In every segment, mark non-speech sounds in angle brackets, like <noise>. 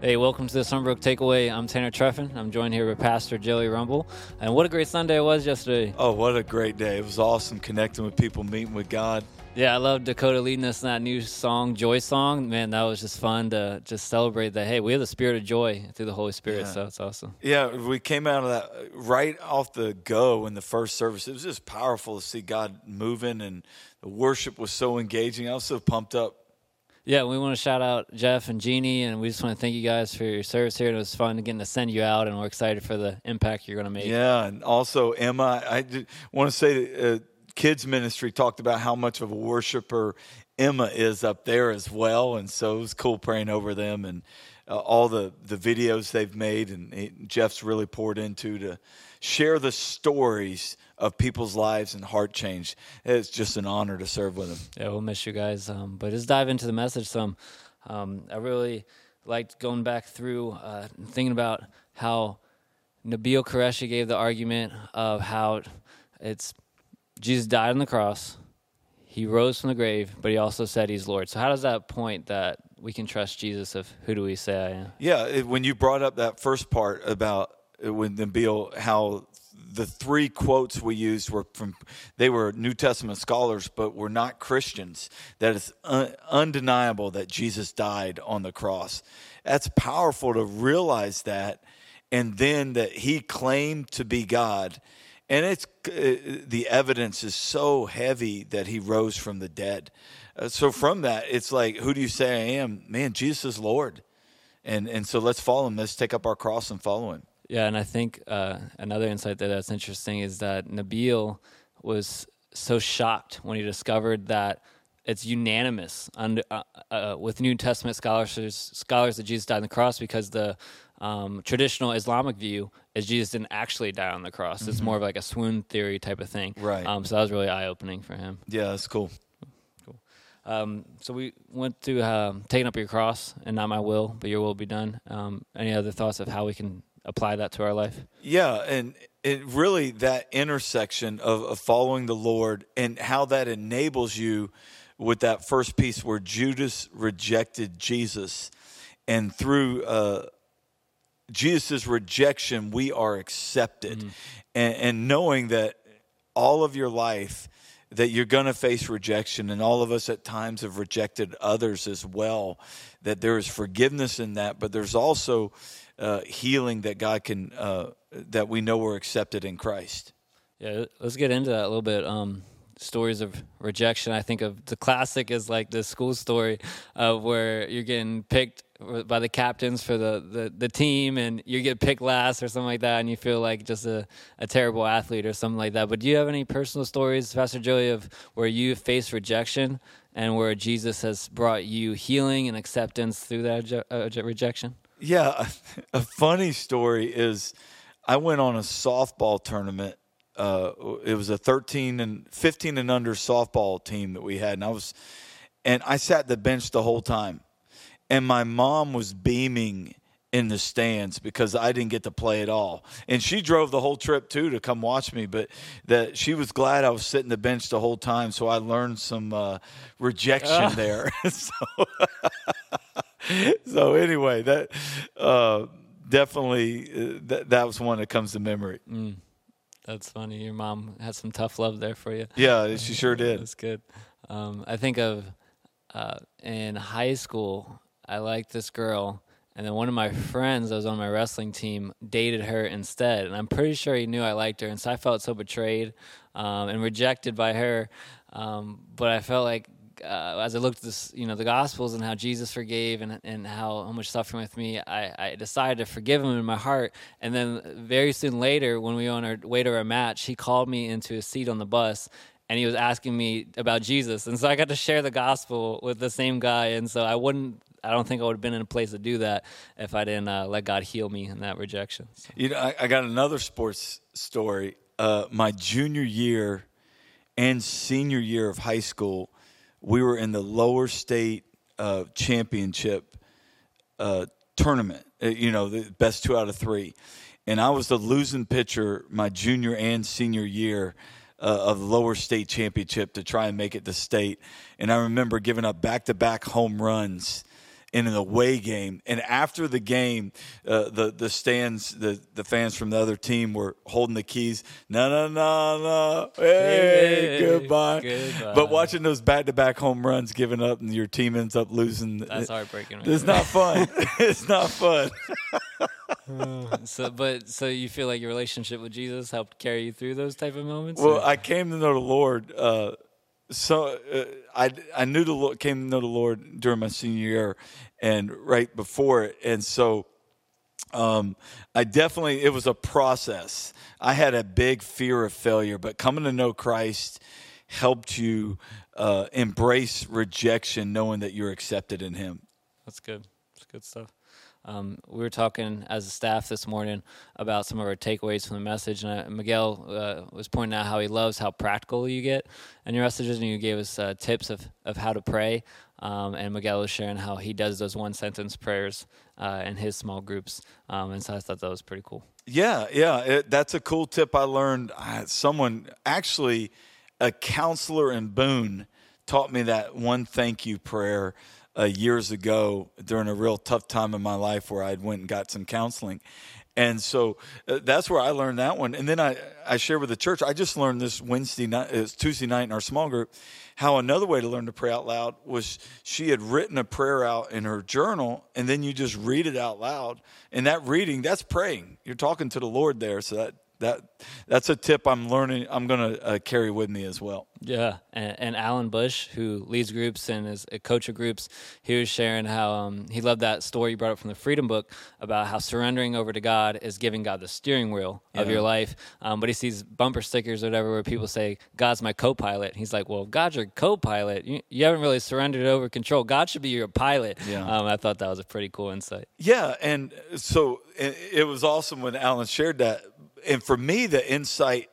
Hey, welcome to the Sunbrook Takeaway. I'm Tanner Treffin. I'm joined here with Pastor Joey Rumble. And what a great Sunday it was yesterday. Oh, what a great day. It was awesome connecting with people, meeting with God. Yeah, I love Dakota leading us in that new song, Joy Song. Man, that was just fun to just celebrate that. Hey, we have the spirit of joy through the Holy Spirit, Yeah. so it's awesome. Yeah, we came out of that right off the go in the first service. It was just powerful to see God moving, and the worship was so engaging. I was so pumped up. Yeah, we want to shout out Jeff and Jeannie, and we just want to thank you guys for your service here. It was fun getting to send you out, and we're excited for the impact you're going to make. Yeah, and also Emma, I want to say uh, kids ministry talked about how much of a worshiper Emma is up there as well, and so it was cool praying over them and uh, all the the videos they've made, and Jeff's really poured into to share the stories of people's lives and heart change. It's just an honor to serve with them. Yeah, we'll miss you guys. Um, but let's dive into the message some. Um, I really liked going back through uh, thinking about how Nabil Qureshi gave the argument of how it's Jesus died on the cross, he rose from the grave, but he also said he's Lord. So how does that point that we can trust Jesus of who do we say I am? Yeah, it, when you brought up that first part about uh, when Nabil, how the three quotes we used were from they were New Testament scholars, but were not Christians. That it's un, undeniable that Jesus died on the cross. That's powerful to realize that, and then that he claimed to be God. And it's uh, the evidence is so heavy that he rose from the dead. Uh, so from that, it's like, who do you say I am? Man, Jesus is Lord and and so let's follow him. Let's take up our cross and follow him. Yeah, and I think uh, another insight there that's interesting is that Nabil was so shocked when he discovered that it's unanimous under, uh, uh, with New Testament scholars scholars that Jesus died on the cross because the um, traditional Islamic view is Jesus didn't actually die on the cross. It's more of like a swoon theory type of thing. Right. Um, so that was really eye opening for him. Yeah, that's cool. Um, so we went through um, taking up your cross and not my will, but your will be done. Um, any other thoughts of how we can apply that to our life? Yeah, and it really that intersection of, of following the Lord and how that enables you with that first piece where Judas rejected Jesus, and through uh, Jesus' rejection, we are accepted, and, and knowing that all of your life that you're going to face rejection and all of us at times have rejected others as well that there is forgiveness in that but there's also uh, healing that god can uh, that we know we're accepted in christ Yeah, let's get into that a little bit. Um, stories of rejection. I think of the classic is like the school story of where you're getting picked by the captains for the, the, the team and you get picked last or something like that and you feel like just a, a terrible athlete or something like that. But do you have any personal stories, Pastor Joey, of where you faced rejection and where Jesus has brought you healing and acceptance through that uh, rejection? yeah <laughs> a funny story is i went on a softball tournament uh, it was a 13 and 15 and under softball team that we had and i was and i sat the bench the whole time and my mom was beaming in the stands because I didn't get to play at all. And she drove the whole trip too to come watch me, but that she was glad I was sitting the bench the whole time, so I learned some uh, rejection there. <laughs> so, <laughs> so anyway, that uh, definitely uh, that that was one that comes to memory. That's funny. Your mom had some tough love there for you. Yeah, she sure did. That's good. Um, I think of uh, in high school, I liked this girl, and then one of my friends that was on my wrestling team dated her instead, and I'm pretty sure he knew I liked her, and so I felt so betrayed um, and rejected by her. Um, but I felt like uh, as I looked at this, you know, the Gospels and how Jesus forgave and and how, how much suffering with me, I, I decided to forgive him in my heart. And then very soon later, when we were on our way to our match, he called me into a seat on the bus. And he was asking me about Jesus, and so I got to share the gospel with the same guy. And so I wouldn't, I don't think I would have been in a place to do that if I didn't uh, let God heal me in that rejection. You know, I, I got another sports story. Uh, my junior year and senior year of high school, we were in the lower state uh, championship uh, tournament. uh, You know, the best two out of three, and I was the losing pitcher my junior and senior year. Uh, of the lower state championship to try and make it to state, and I remember giving up back-to-back home runs in an away game. And after the game, uh, the the stands, the the fans from the other team were holding the keys. No, no, no, no. Hey, Hey, goodbye. goodbye. But watching those back to back home runs, giving up, and your team ends up losing. That's heartbreaking. <laughs> <laughs> It's not fun. it's not fun. so, but so you feel like your relationship with Jesus helped carry you through those type of moments? Well, or- I came to know the Lord. Uh, so uh, I I knew the Lord, came to know the Lord during my senior year, and right before it, and so um, I definitely it was a process. I had a big fear of failure, but coming to know Christ helped you uh, embrace rejection, knowing that you're accepted in Him. That's good. That's good stuff. Um, we were talking as a staff this morning about some of our takeaways from the message, and uh, Miguel uh, was pointing out how he loves how practical you get in your messages, and you gave us uh, tips of, of how to pray. Um, and Miguel was sharing how he does those one sentence prayers uh, in his small groups, um, and so I thought that was pretty cool. Yeah, yeah, it, that's a cool tip I learned. Uh, someone actually, a counselor in Boone, taught me that one thank you prayer uh, years ago during a real tough time in my life where I went and got some counseling. And so uh, that's where I learned that one. And then I, I share with the church. I just learned this Wednesday night, it's Tuesday night in our small group, how another way to learn to pray out loud was she had written a prayer out in her journal, and then you just read it out loud. And that reading, that's praying. You're talking to the Lord there. So that that that's a tip I'm learning. I'm going to uh, carry with me as well. Yeah, and, and Alan Bush, who leads groups and is a coach of groups, he was sharing how um, he loved that story you brought up from the Freedom Book about how surrendering over to God is giving God the steering wheel of your life. Um, but he sees bumper stickers or whatever where people say, "God's my co-pilot." He's like, "Well, God's your co-pilot. You, you haven't really surrendered over control. God should be your pilot." Yeah. Um, I thought that was a pretty cool insight. Yeah, and so it it was awesome when Alan shared that. And for me, the insight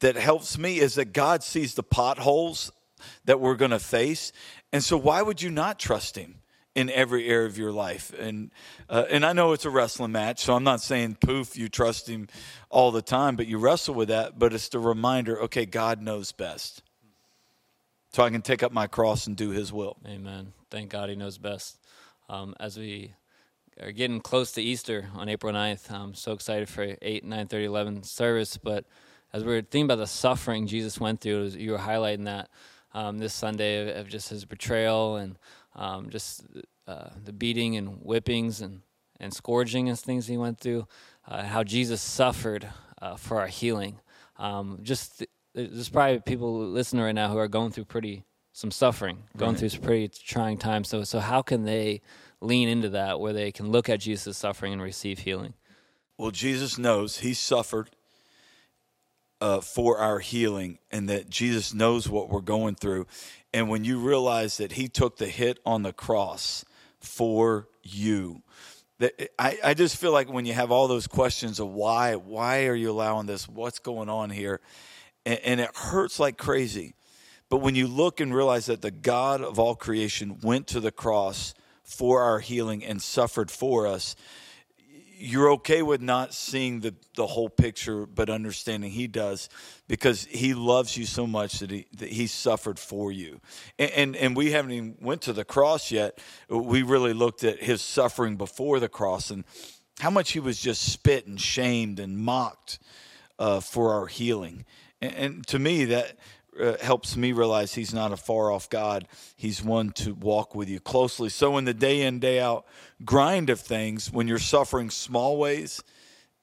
that helps me is that God sees the potholes that we're going to face, and so why would you not trust Him in every area of your life? And uh, and I know it's a wrestling match, so I'm not saying poof, you trust Him all the time, but you wrestle with that. But it's the reminder, okay, God knows best, so I can take up my cross and do His will. Amen. Thank God he knows best. Um, as we are getting close to Easter on April 9th, I'm so excited for 8, 9, 30, 11 service. But as we are thinking about the suffering Jesus went through, was- you were highlighting that um, this Sunday of, of just his betrayal and um, just uh, the beating and whippings and, and scourging and things he went through, uh, how Jesus suffered uh, for our healing. Um, just th- there's probably people listening right now who are going through pretty some suffering, going Right. through some pretty trying times. So, so how can they lean into that where they can look at Jesus' suffering and receive healing? Well, Jesus knows he suffered uh, for our healing and that Jesus knows what we're going through. And when you realize that he took the hit on the cross for you, that I, I just feel like when you have all those questions of why, why are you allowing this? What's going on here? And, and it hurts like crazy. But when you look and realize that the God of all creation went to the cross for our healing and suffered for us, you're okay with not seeing the, the whole picture, but understanding he does because he loves you so much that he, that he suffered for you. And, and, and we haven't even went to the cross yet. We really looked at his suffering before the cross and how much he was just spit and shamed and mocked uh, for our healing. And, and to me, that uh, helps me realize he's not a far off God. He's one to walk with you closely. So, in the day in, day out grind of things, when you're suffering small ways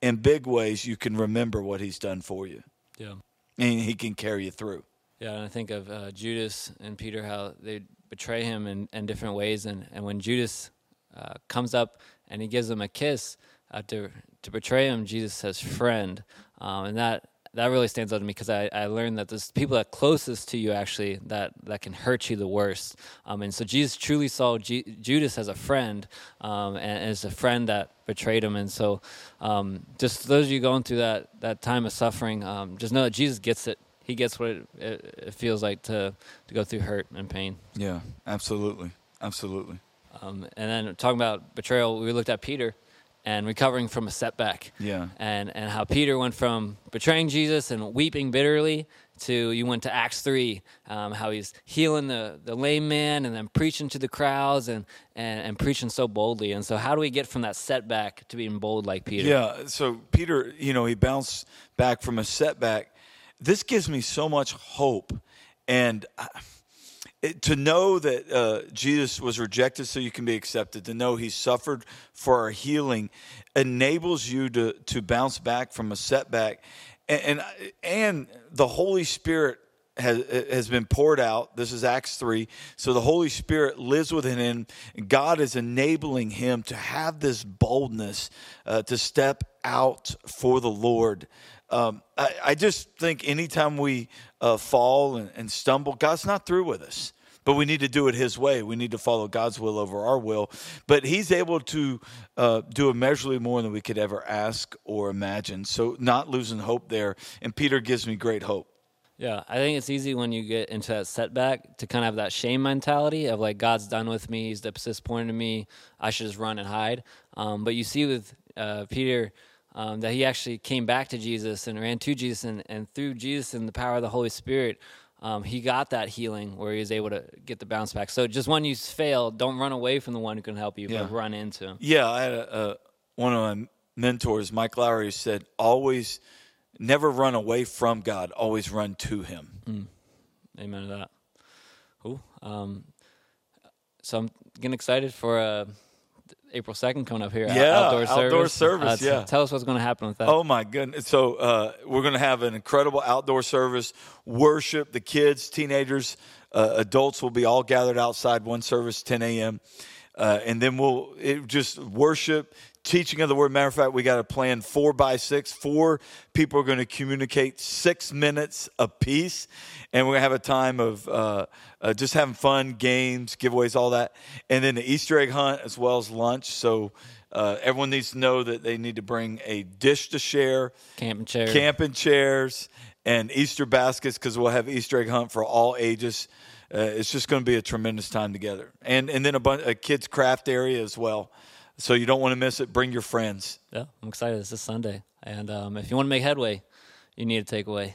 and big ways, you can remember what he's done for you. Yeah. And he can carry you through. Yeah, and I think of uh, Judas and Peter, how they betray him in, in different ways. And, and when Judas uh, comes up and he gives him a kiss uh, to, to betray him, Jesus says, friend. Um, and that, that really stands out to me because I, I learned that there's people that closest to you actually that, that can hurt you the worst. Um, and so Jesus truly saw G- Judas as a friend um, and as a friend that betrayed him. And so um, just those of you going through that, that time of suffering, um, just know that Jesus gets it. He gets what it, it, it feels like to, to go through hurt and pain. Yeah, absolutely. Absolutely. Um, and then talking about betrayal, we looked at Peter, and recovering from a setback. Yeah. And and how Peter went from betraying Jesus and weeping bitterly to you went to Acts three, um, how he's healing the, the lame man and then preaching to the crowds and, and and preaching so boldly. And so how do we get from that setback to being bold like Peter? Yeah. So Peter, you know, he bounced back from a setback. This gives me so much hope, and. I, it, to know that uh, Jesus was rejected so you can be accepted, to know he suffered for our healing, enables you to to bounce back from a setback, and and, and the Holy Spirit has has been poured out. This is Acts three. So the Holy Spirit lives within him. God is enabling him to have this boldness uh, to step out for the Lord. Um, I, I, just think anytime we uh, fall and, and stumble, God's not through with us but we need to do it his way. We need to follow God's will over our will. But he's able to uh, do immeasurably more than we could ever ask or imagine. So, not losing hope there. And Peter gives me great hope. Yeah, I think it's easy when you get into that setback to kind of have that shame mentality of like God's done with me, He's disappointed me, I should just run and hide. Um, but you see with uh, Peter um, that he actually came back to Jesus and ran to Jesus, and, and through Jesus and the power of the Holy Spirit, um, he got that healing where he was able to get the bounce back. So just when you fail, don't run away from the one who can help you, yeah. but run into him. Yeah, I had a, one of my mentors, Mike Lowry, said, always never run away from God, always run to him. Mm. Amen to that. Cool. Um, so I'm getting excited for uh, April 2nd coming up here. Yeah, outdoor service. Outdoor service, uh, yeah. Tell us what's going to happen with that. Oh, my goodness. So, uh, we're going to have an incredible outdoor service, worship. The kids, teenagers, uh, adults will be all gathered outside, one service, 10 a.m. Uh, and then we'll just worship, teaching of the word. Matter of fact, we got a plan four by six. Four people are going to communicate six minutes apiece, and we're going to have a time of uh, uh, just having fun, games, giveaways, all that, and then the Easter egg hunt as well as lunch. So. Uh, everyone needs to know that they need to bring a dish to share, camping chairs, camping chairs, and Easter baskets because we'll have Easter egg hunt for all ages. Uh, it's just going to be a tremendous time together, and and then a, bunch, a kids craft area as well. So you don't want to miss it. Bring your friends. Yeah, I'm excited. This is Sunday, and um, if you want to make headway, you need a takeaway.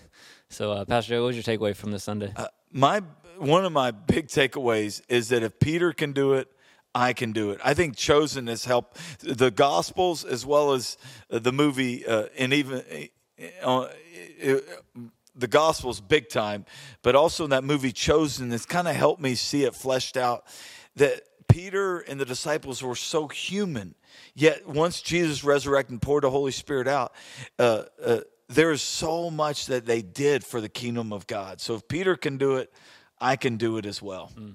So, uh, Pastor Joe, what was your takeaway from this Sunday? Uh, my one of my big takeaways is that if Peter can do it, I can do it. I think Chosen has helped the Gospels as well as the movie, uh, and even uh, uh the Gospels big time, but also in that movie Chosen, it's kind of helped me see it fleshed out that Peter and the disciples were so human. Yet once Jesus resurrected and poured the Holy Spirit out, uh, uh, there is so much that they did for the kingdom of God. So if Peter can do it, I can do it as well. Mm.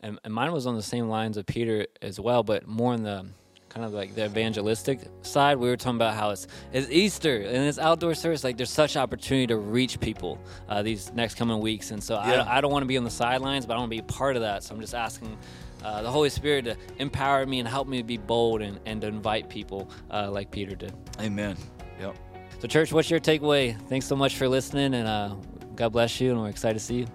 And, and mine was on the same lines of Peter as well, but more in the kind of like the evangelistic side. We were talking about how it's, it's Easter and it's outdoor service. Like there's such opportunity to reach people uh, these next coming weeks, and so yeah. I, I don't want to be on the sidelines, but I want to be a part of that. So I'm just asking uh, the Holy Spirit to empower me and help me to be bold and, and to invite people uh, like Peter did. Amen. Yep. So, church, what's your takeaway? Thanks so much for listening, and uh, God bless you, and we're excited to see you.